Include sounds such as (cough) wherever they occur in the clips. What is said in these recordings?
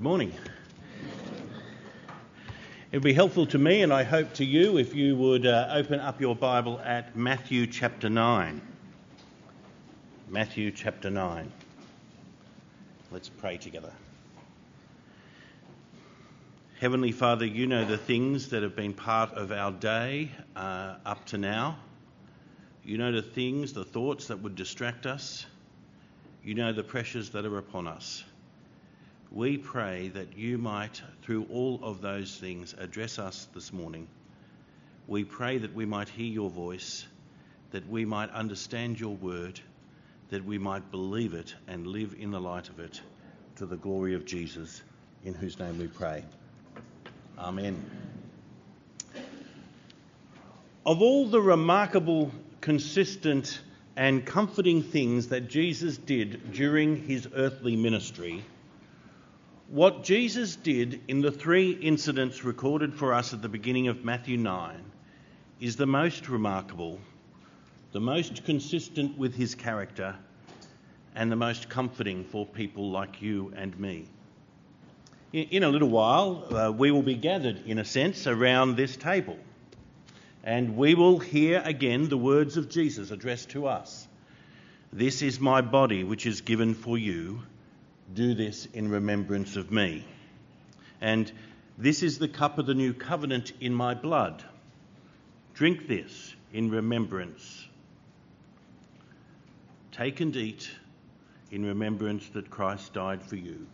Good morning. It would be helpful to me, and I hope to you, if you would uh, open up your Bible at Matthew chapter 9. Matthew chapter 9. Let's pray together. Heavenly Father, you know the things that have been part of our day uh, up to now. You know the things, the thoughts that would distract us. You know the pressures that are upon us. We pray that you might, through all of those things, address us this morning. We pray that we might hear your voice, that we might understand your word, that we might believe it and live in the light of it to the glory of Jesus, in whose name we pray. Amen. Of all the remarkable, consistent, and comforting things that Jesus did during his earthly ministry, what Jesus did in the three incidents recorded for us at the beginning of Matthew 9 is the most remarkable, the most consistent with his character, and the most comforting for people like you and me. In a little while, uh, we will be gathered, in a sense, around this table, and we will hear again the words of Jesus addressed to us This is my body, which is given for you. Do this in remembrance of me. And this is the cup of the new covenant in my blood. Drink this in remembrance. Take and eat in remembrance that Christ died for you.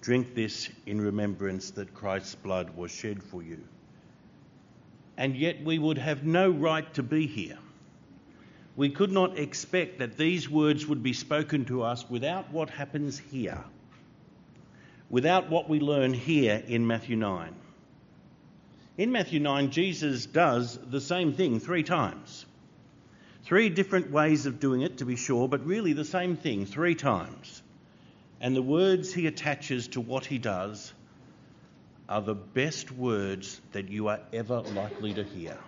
Drink this in remembrance that Christ's blood was shed for you. And yet we would have no right to be here we could not expect that these words would be spoken to us without what happens here, without what we learn here in Matthew 9. In Matthew 9, Jesus does the same thing three times. Three different ways of doing it, to be sure, but really the same thing three times. And the words he attaches to what he does are the best words that you are ever likely to hear.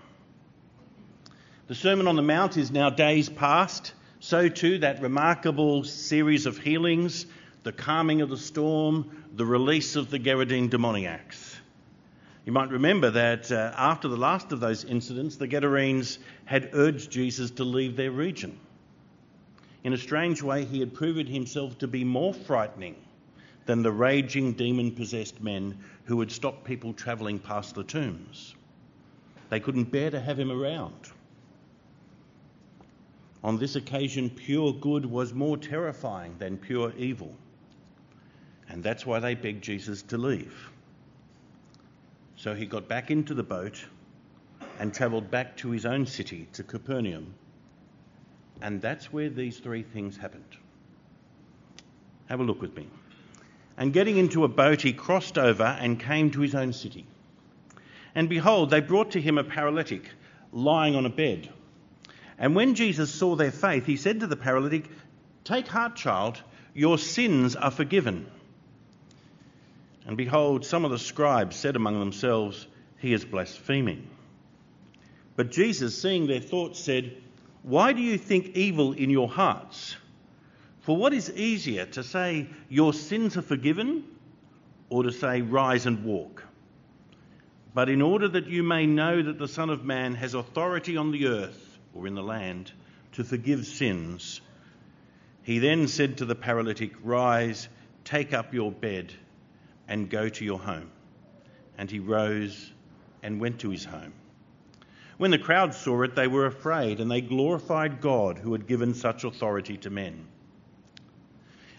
The Sermon on the Mount is now days past. So too, that remarkable series of healings, the calming of the storm, the release of the Gerasene demoniacs. You might remember that uh, after the last of those incidents, the Gadarenes had urged Jesus to leave their region. In a strange way, he had proven himself to be more frightening than the raging demon possessed men who had stopped people travelling past the tombs. They couldn't bear to have him around. On this occasion, pure good was more terrifying than pure evil. And that's why they begged Jesus to leave. So he got back into the boat and travelled back to his own city, to Capernaum. And that's where these three things happened. Have a look with me. And getting into a boat, he crossed over and came to his own city. And behold, they brought to him a paralytic lying on a bed. And when Jesus saw their faith, he said to the paralytic, Take heart, child, your sins are forgiven. And behold, some of the scribes said among themselves, He is blaspheming. But Jesus, seeing their thoughts, said, Why do you think evil in your hearts? For what is easier, to say, Your sins are forgiven, or to say, Rise and walk? But in order that you may know that the Son of Man has authority on the earth, or in the land to forgive sins. He then said to the paralytic, Rise, take up your bed, and go to your home. And he rose and went to his home. When the crowd saw it, they were afraid, and they glorified God who had given such authority to men.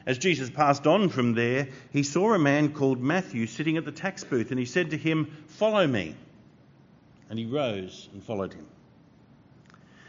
As Jesus passed on from there, he saw a man called Matthew sitting at the tax booth, and he said to him, Follow me. And he rose and followed him.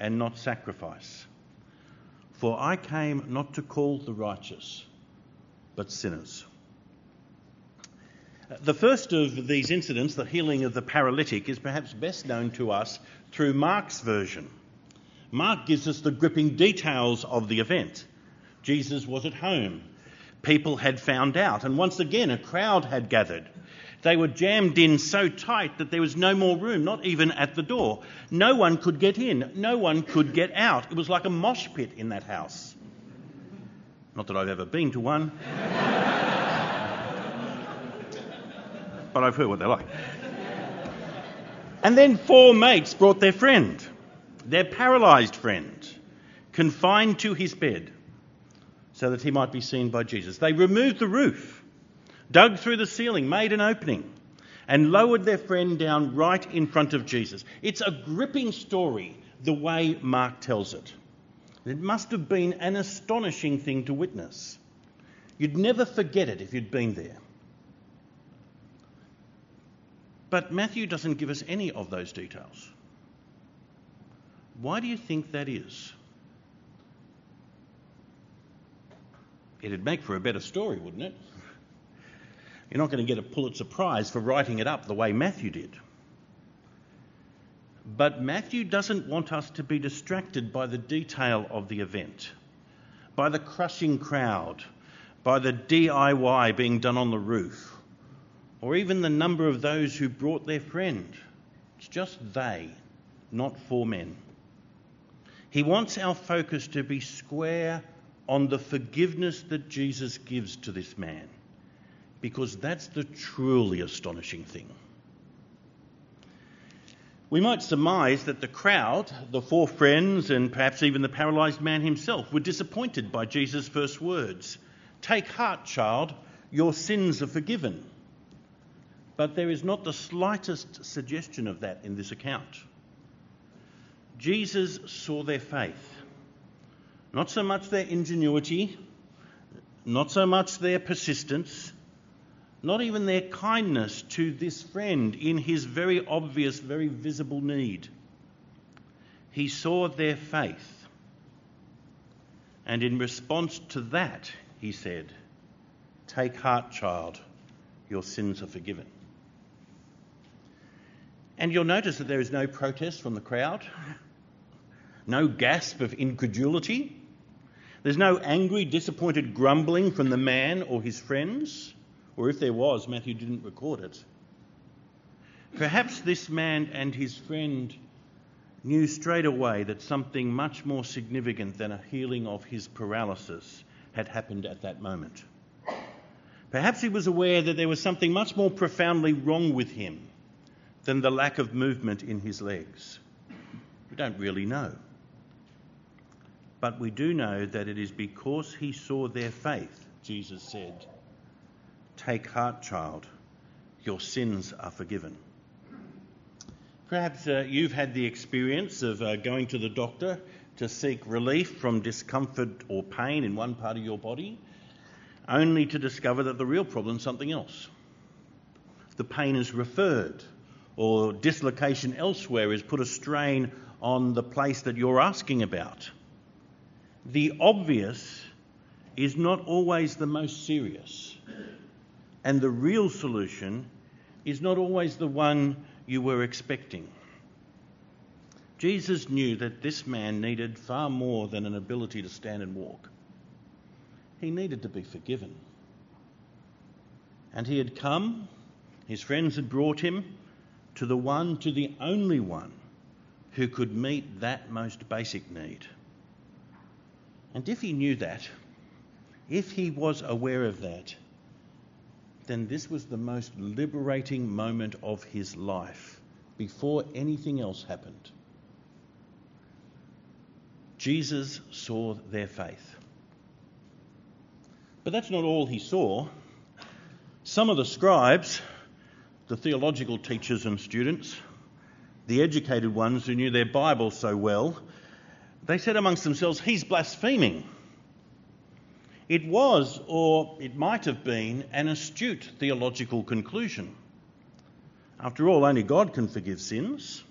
and not sacrifice. For I came not to call the righteous, but sinners. The first of these incidents, the healing of the paralytic, is perhaps best known to us through Mark's version. Mark gives us the gripping details of the event. Jesus was at home. People had found out, and once again a crowd had gathered. They were jammed in so tight that there was no more room, not even at the door. No one could get in, no one could get out. It was like a mosh pit in that house. Not that I've ever been to one, (laughs) but I've heard what they're like. And then four mates brought their friend, their paralysed friend, confined to his bed so that he might be seen by Jesus. They removed the roof dug through the ceiling, made an opening, and lowered their friend down right in front of Jesus. It's a gripping story, the way Mark tells it. It must have been an astonishing thing to witness. You'd never forget it if you'd been there. But Matthew doesn't give us any of those details. Why do you think that is? It'd make for a better story, wouldn't it? You're not going to get a Pulitzer Prize for writing it up the way Matthew did. But Matthew doesn't want us to be distracted by the detail of the event, by the crushing crowd, by the DIY being done on the roof, or even the number of those who brought their friend. It's just they, not four men. He wants our focus to be square on the forgiveness that Jesus gives to this man because that's the truly astonishing thing. We might surmise that the crowd, the four friends, and perhaps even the paralysed man himself were disappointed by Jesus' first words Take heart, child, your sins are forgiven. But there is not the slightest suggestion of that in this account. Jesus saw their faith, not so much their ingenuity, not so much their persistence, not even their kindness to this friend in his very obvious, very visible need. He saw their faith. And in response to that, he said, Take heart, child, your sins are forgiven. And you'll notice that there is no protest from the crowd, no gasp of incredulity. There's no angry, disappointed grumbling from the man or his friends or if there was, Matthew didn't record it. Perhaps this man and his friend knew straight away that something much more significant than a healing of his paralysis had happened at that moment. Perhaps he was aware that there was something much more profoundly wrong with him than the lack of movement in his legs. We don't really know. But we do know that it is because he saw their faith, Jesus said, Take heart, child, your sins are forgiven. Perhaps uh, you've had the experience of uh, going to the doctor to seek relief from discomfort or pain in one part of your body, only to discover that the real problem is something else. The pain is referred, or dislocation elsewhere is put a strain on the place that you're asking about. The obvious is not always the most serious and the real solution is not always the one you were expecting. Jesus knew that this man needed far more than an ability to stand and walk. He needed to be forgiven. And he had come, his friends had brought him to the one, to the only one who could meet that most basic need. And if he knew that, if he was aware of that, then this was the most liberating moment of his life before anything else happened. Jesus saw their faith. But that's not all he saw. Some of the scribes, the theological teachers and students, the educated ones who knew their Bible so well, they said amongst themselves, He's blaspheming. It was, or it might have been, an astute theological conclusion. After all, only God can forgive sins.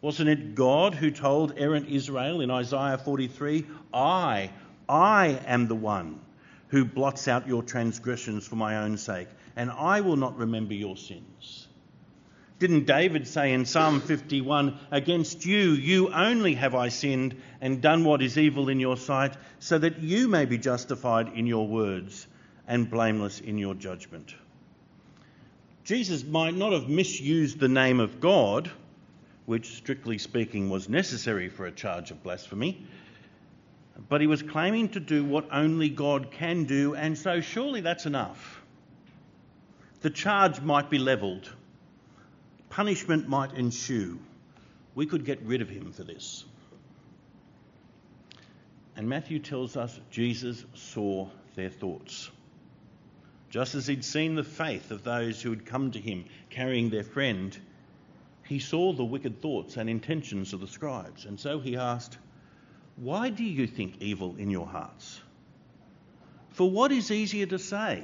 Wasn't it God who told errant Israel in Isaiah 43, I, I am the one who blots out your transgressions for my own sake, and I will not remember your sins. Didn't David say in Psalm 51, Against you, you only have I sinned and done what is evil in your sight, so that you may be justified in your words and blameless in your judgment? Jesus might not have misused the name of God, which strictly speaking was necessary for a charge of blasphemy, but he was claiming to do what only God can do, and so surely that's enough. The charge might be levelled, punishment might ensue. We could get rid of him for this. And Matthew tells us Jesus saw their thoughts. Just as he'd seen the faith of those who had come to him carrying their friend, he saw the wicked thoughts and intentions of the scribes. And so he asked, Why do you think evil in your hearts? For what is easier to say?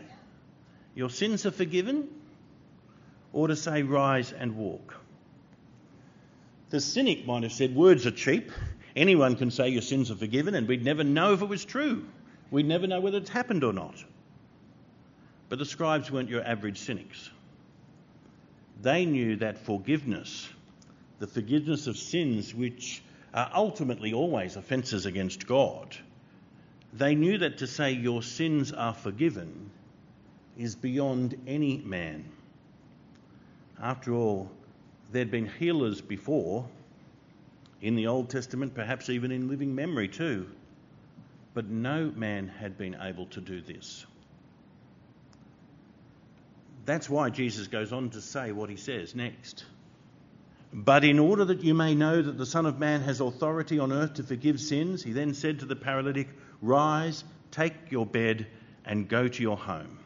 Your sins are forgiven? Or to say, Rise and walk? The cynic might have said, Words are cheap. Anyone can say your sins are forgiven, and we'd never know if it was true. We'd never know whether it's happened or not. But the scribes weren't your average cynics. They knew that forgiveness, the forgiveness of sins, which are ultimately always offences against God, they knew that to say your sins are forgiven is beyond any man. After all, there'd been healers before, in the Old Testament, perhaps even in living memory too, but no man had been able to do this. That's why Jesus goes on to say what he says next. But in order that you may know that the Son of Man has authority on earth to forgive sins, he then said to the paralytic, Rise, take your bed, and go to your home.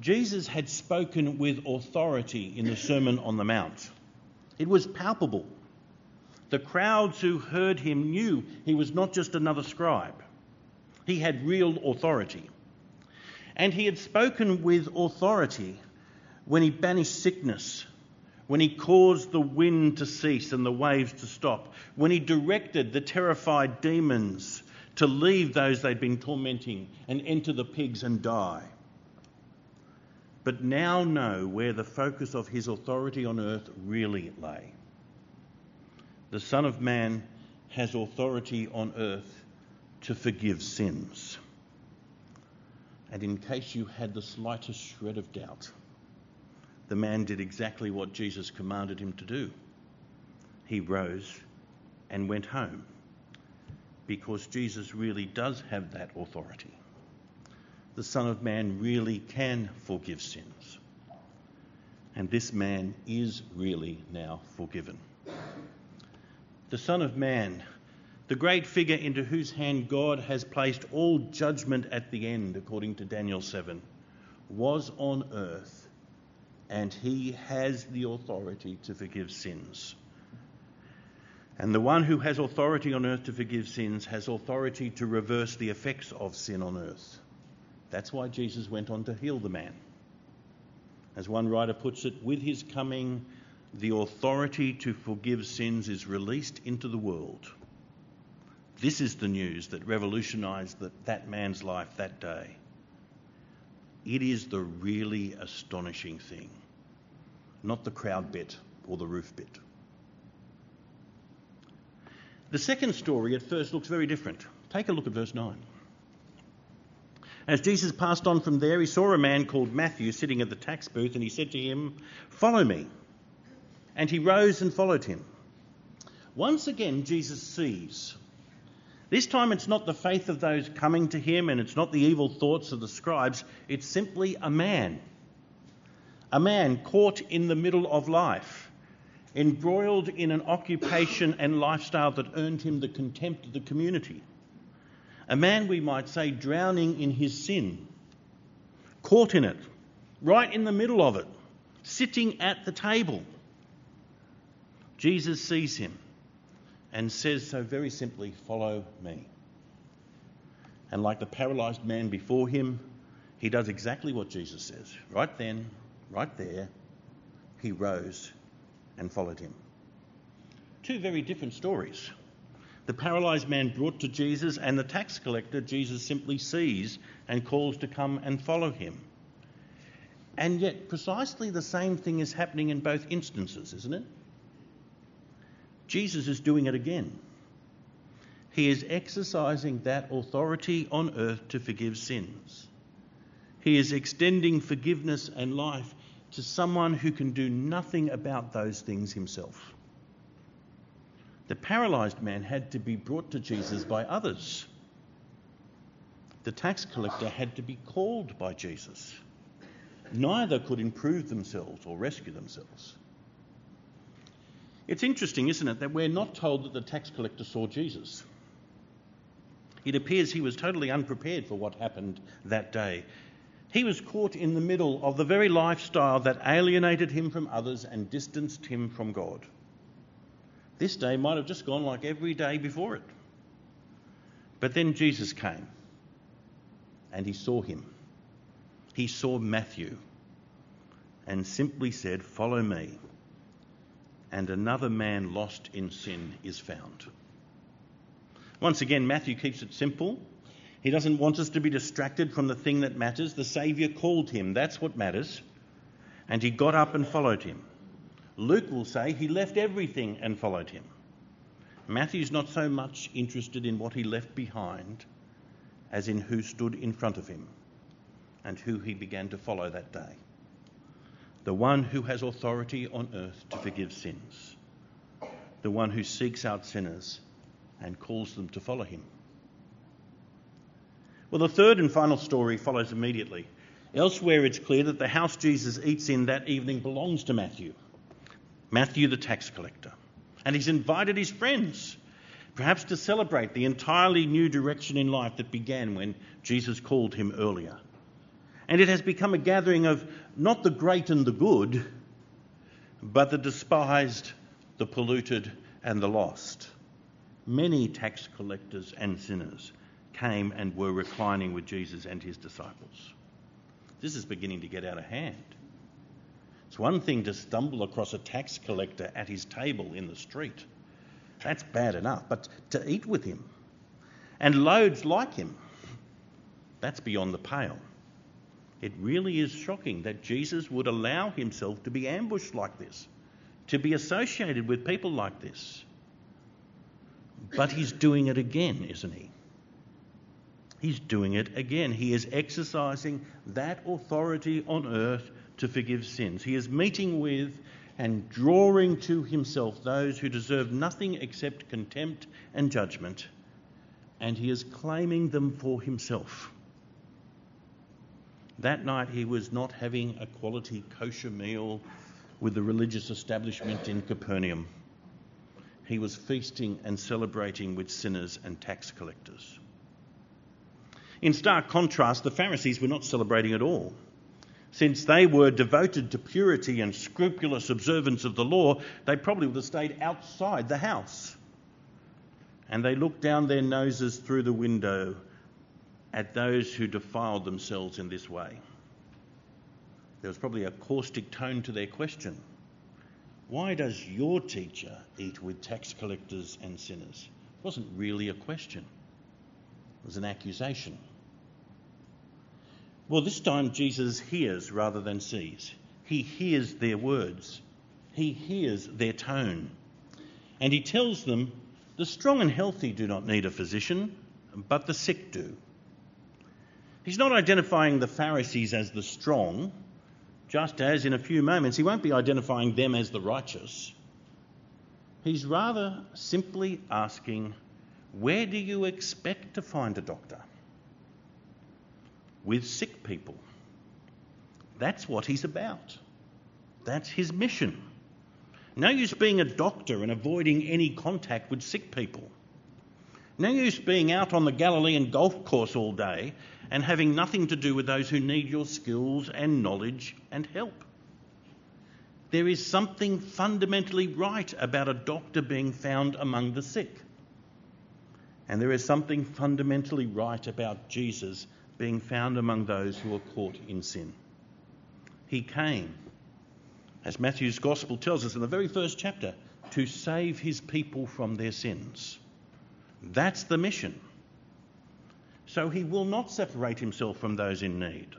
Jesus had spoken with authority in the Sermon on the Mount. It was palpable. The crowds who heard him knew he was not just another scribe, he had real authority. And he had spoken with authority when he banished sickness, when he caused the wind to cease and the waves to stop, when he directed the terrified demons to leave those they'd been tormenting and enter the pigs and die. But now know where the focus of his authority on earth really lay. The Son of Man has authority on earth to forgive sins. And in case you had the slightest shred of doubt, the man did exactly what Jesus commanded him to do. He rose and went home because Jesus really does have that authority. The Son of Man really can forgive sins. And this man is really now forgiven. The Son of Man the great figure into whose hand God has placed all judgment at the end, according to Daniel 7, was on earth, and he has the authority to forgive sins. And the one who has authority on earth to forgive sins has authority to reverse the effects of sin on earth. That's why Jesus went on to heal the man. As one writer puts it, with his coming, the authority to forgive sins is released into the world. This is the news that revolutionised that, that man's life that day. It is the really astonishing thing, not the crowd bit or the roof bit. The second story at first looks very different. Take a look at verse 9. As Jesus passed on from there, he saw a man called Matthew sitting at the tax booth, and he said to him, Follow me. And he rose and followed him. Once again, Jesus sees this time it's not the faith of those coming to him and it's not the evil thoughts of the scribes, it's simply a man. A man caught in the middle of life, embroiled in an occupation and lifestyle that earned him the contempt of the community. A man, we might say, drowning in his sin, caught in it, right in the middle of it, sitting at the table. Jesus sees him and says so very simply, Follow me. And like the paralyzed man before him, he does exactly what Jesus says. Right then, right there, he rose and followed him. Two very different stories. The paralyzed man brought to Jesus, and the tax collector Jesus simply sees and calls to come and follow him. And yet, precisely the same thing is happening in both instances, isn't it? Jesus is doing it again. He is exercising that authority on earth to forgive sins. He is extending forgiveness and life to someone who can do nothing about those things himself. The paralyzed man had to be brought to Jesus by others. The tax collector had to be called by Jesus. Neither could improve themselves or rescue themselves. It's interesting, isn't it, that we're not told that the tax collector saw Jesus. It appears he was totally unprepared for what happened that day. He was caught in the middle of the very lifestyle that alienated him from others and distanced him from God. This day might have just gone like every day before it. But then Jesus came and he saw him. He saw Matthew and simply said, Follow me. And another man lost in sin is found. Once again, Matthew keeps it simple. He doesn't want us to be distracted from the thing that matters. The Saviour called him, that's what matters. And he got up and followed him. Luke will say he left everything and followed him. Matthew's not so much interested in what he left behind as in who stood in front of him and who he began to follow that day. The one who has authority on earth to forgive sins, the one who seeks out sinners and calls them to follow him. Well, the third and final story follows immediately. Elsewhere, it's clear that the house Jesus eats in that evening belongs to Matthew, Matthew the tax collector. And he's invited his friends, perhaps to celebrate the entirely new direction in life that began when Jesus called him earlier. And it has become a gathering of not the great and the good, but the despised, the polluted, and the lost many tax collectors and sinners came and were reclining with Jesus and his disciples. This is beginning to get out of hand. It's one thing to stumble across a tax collector at his table in the street. That's bad enough. But to eat with him and loads like him, that's beyond the pale. It really is shocking that Jesus would allow himself to be ambushed like this, to be associated with people like this. But he's doing it again, isn't he? He's doing it again. He is exercising that authority on earth to forgive sins. He is meeting with and drawing to himself those who deserve nothing except contempt and judgment, and he is claiming them for himself. That night he was not having a quality kosher meal with the religious establishment in Capernaum he was feasting and celebrating with sinners and tax collectors. In stark contrast, the Pharisees were not celebrating at all. Since they were devoted to purity and scrupulous observance of the law, they probably would have stayed outside the house. And they looked down their noses through the window at those who defiled themselves in this way. There was probably a caustic tone to their question. Why does your teacher eat with tax collectors and sinners? It wasn't really a question, it was an accusation. Well, this time Jesus hears rather than sees. He hears their words, he hears their tone. And he tells them the strong and healthy do not need a physician, but the sick do. He's not identifying the Pharisees as the strong just as in a few moments he won't be identifying them as the righteous. He's rather simply asking, Where do you expect to find a doctor? With sick people. That's what he's about. That's his mission. No use being a doctor and avoiding any contact with sick people. No use being out on the Galilean golf course all day and having nothing to do with those who need your skills and knowledge and help. There is something fundamentally right about a doctor being found among the sick. And there is something fundamentally right about Jesus being found among those who are caught in sin. He came, as Matthew's Gospel tells us in the very first chapter, to save his people from their sins. That's the mission. So he will not separate himself from those in need,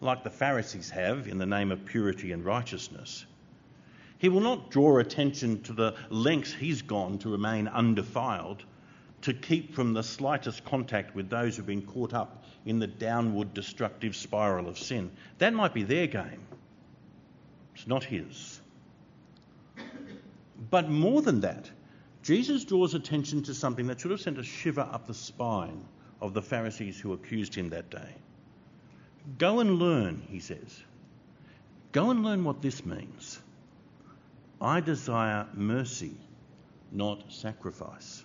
like the Pharisees have in the name of purity and righteousness. He will not draw attention to the lengths he's gone to remain undefiled, to keep from the slightest contact with those who've been caught up in the downward destructive spiral of sin. That might be their game. It's not his. But more than that, Jesus draws attention to something that should have sent a shiver up the spine of the Pharisees who accused him that day. Go and learn, he says. Go and learn what this means. I desire mercy, not sacrifice.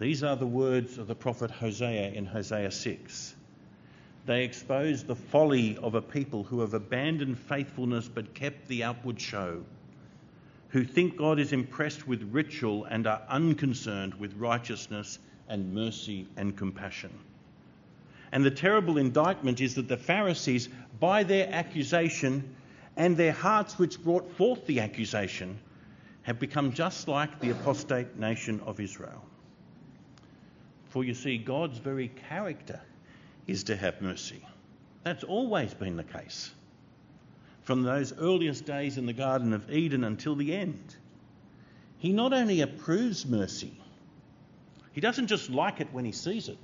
These are the words of the prophet Hosea in Hosea 6. They expose the folly of a people who have abandoned faithfulness but kept the outward show, who think God is impressed with ritual and are unconcerned with righteousness and mercy and compassion. And the terrible indictment is that the Pharisees, by their accusation and their hearts which brought forth the accusation, have become just like the apostate nation of Israel. For you see, God's very character is to have mercy. That's always been the case. From those earliest days in the Garden of Eden until the end. He not only approves mercy, he doesn't just like it when he sees it,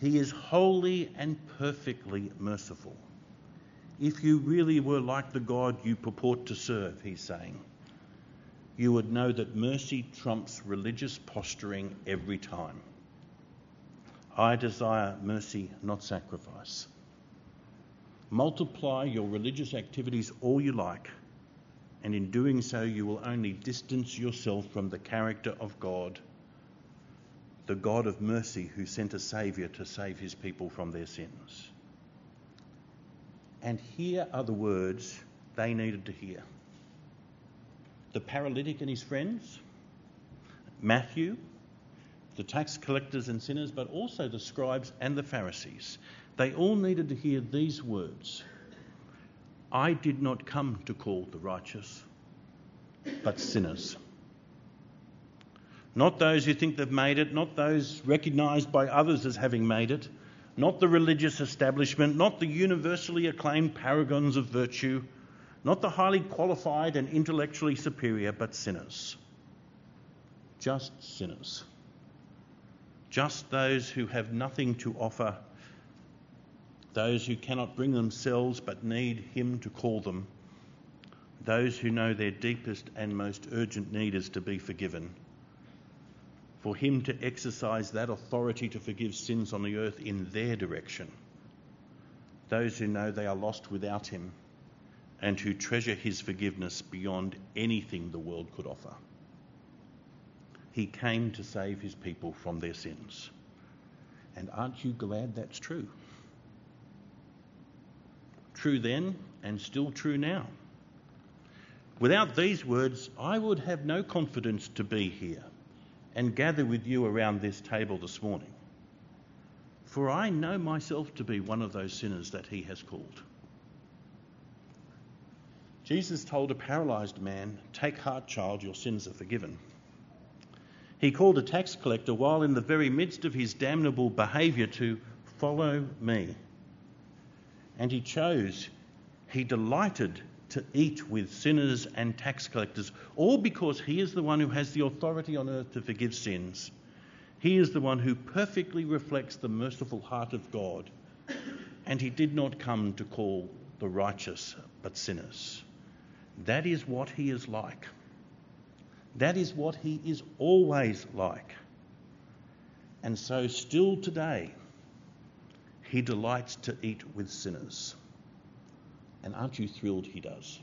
he is wholly and perfectly merciful. If you really were like the God you purport to serve, he's saying, you would know that mercy trumps religious posturing every time. I desire mercy, not sacrifice. Multiply your religious activities all you like, and in doing so, you will only distance yourself from the character of God the God of mercy who sent a Saviour to save his people from their sins. And here are the words they needed to hear. The paralytic and his friends, Matthew, the tax collectors and sinners, but also the scribes and the Pharisees, they all needed to hear these words I did not come to call the righteous, but sinners. Not those who think they've made it, not those recognised by others as having made it, not the religious establishment, not the universally acclaimed paragons of virtue, not the highly qualified and intellectually superior, but sinners. Just sinners. Just those who have nothing to offer, those who cannot bring themselves but need Him to call them, those who know their deepest and most urgent need is to be forgiven for him to exercise that authority to forgive sins on the earth in their direction. Those who know they are lost without him and who treasure his forgiveness beyond anything the world could offer. He came to save his people from their sins. And aren't you glad that's true? True then and still true now. Without these words, I would have no confidence to be here and gather with you around this table this morning. For I know myself to be one of those sinners that he has called. Jesus told a paralyzed man, Take heart, child, your sins are forgiven. He called a tax collector while in the very midst of his damnable behaviour to follow me. And he chose, he delighted to eat with sinners and tax collectors, all because he is the one who has the authority on earth to forgive sins. He is the one who perfectly reflects the merciful heart of God, and he did not come to call the righteous but sinners. That is what he is like. That is what he is always like. And so, still today, he delights to eat with sinners. And aren't you thrilled he does?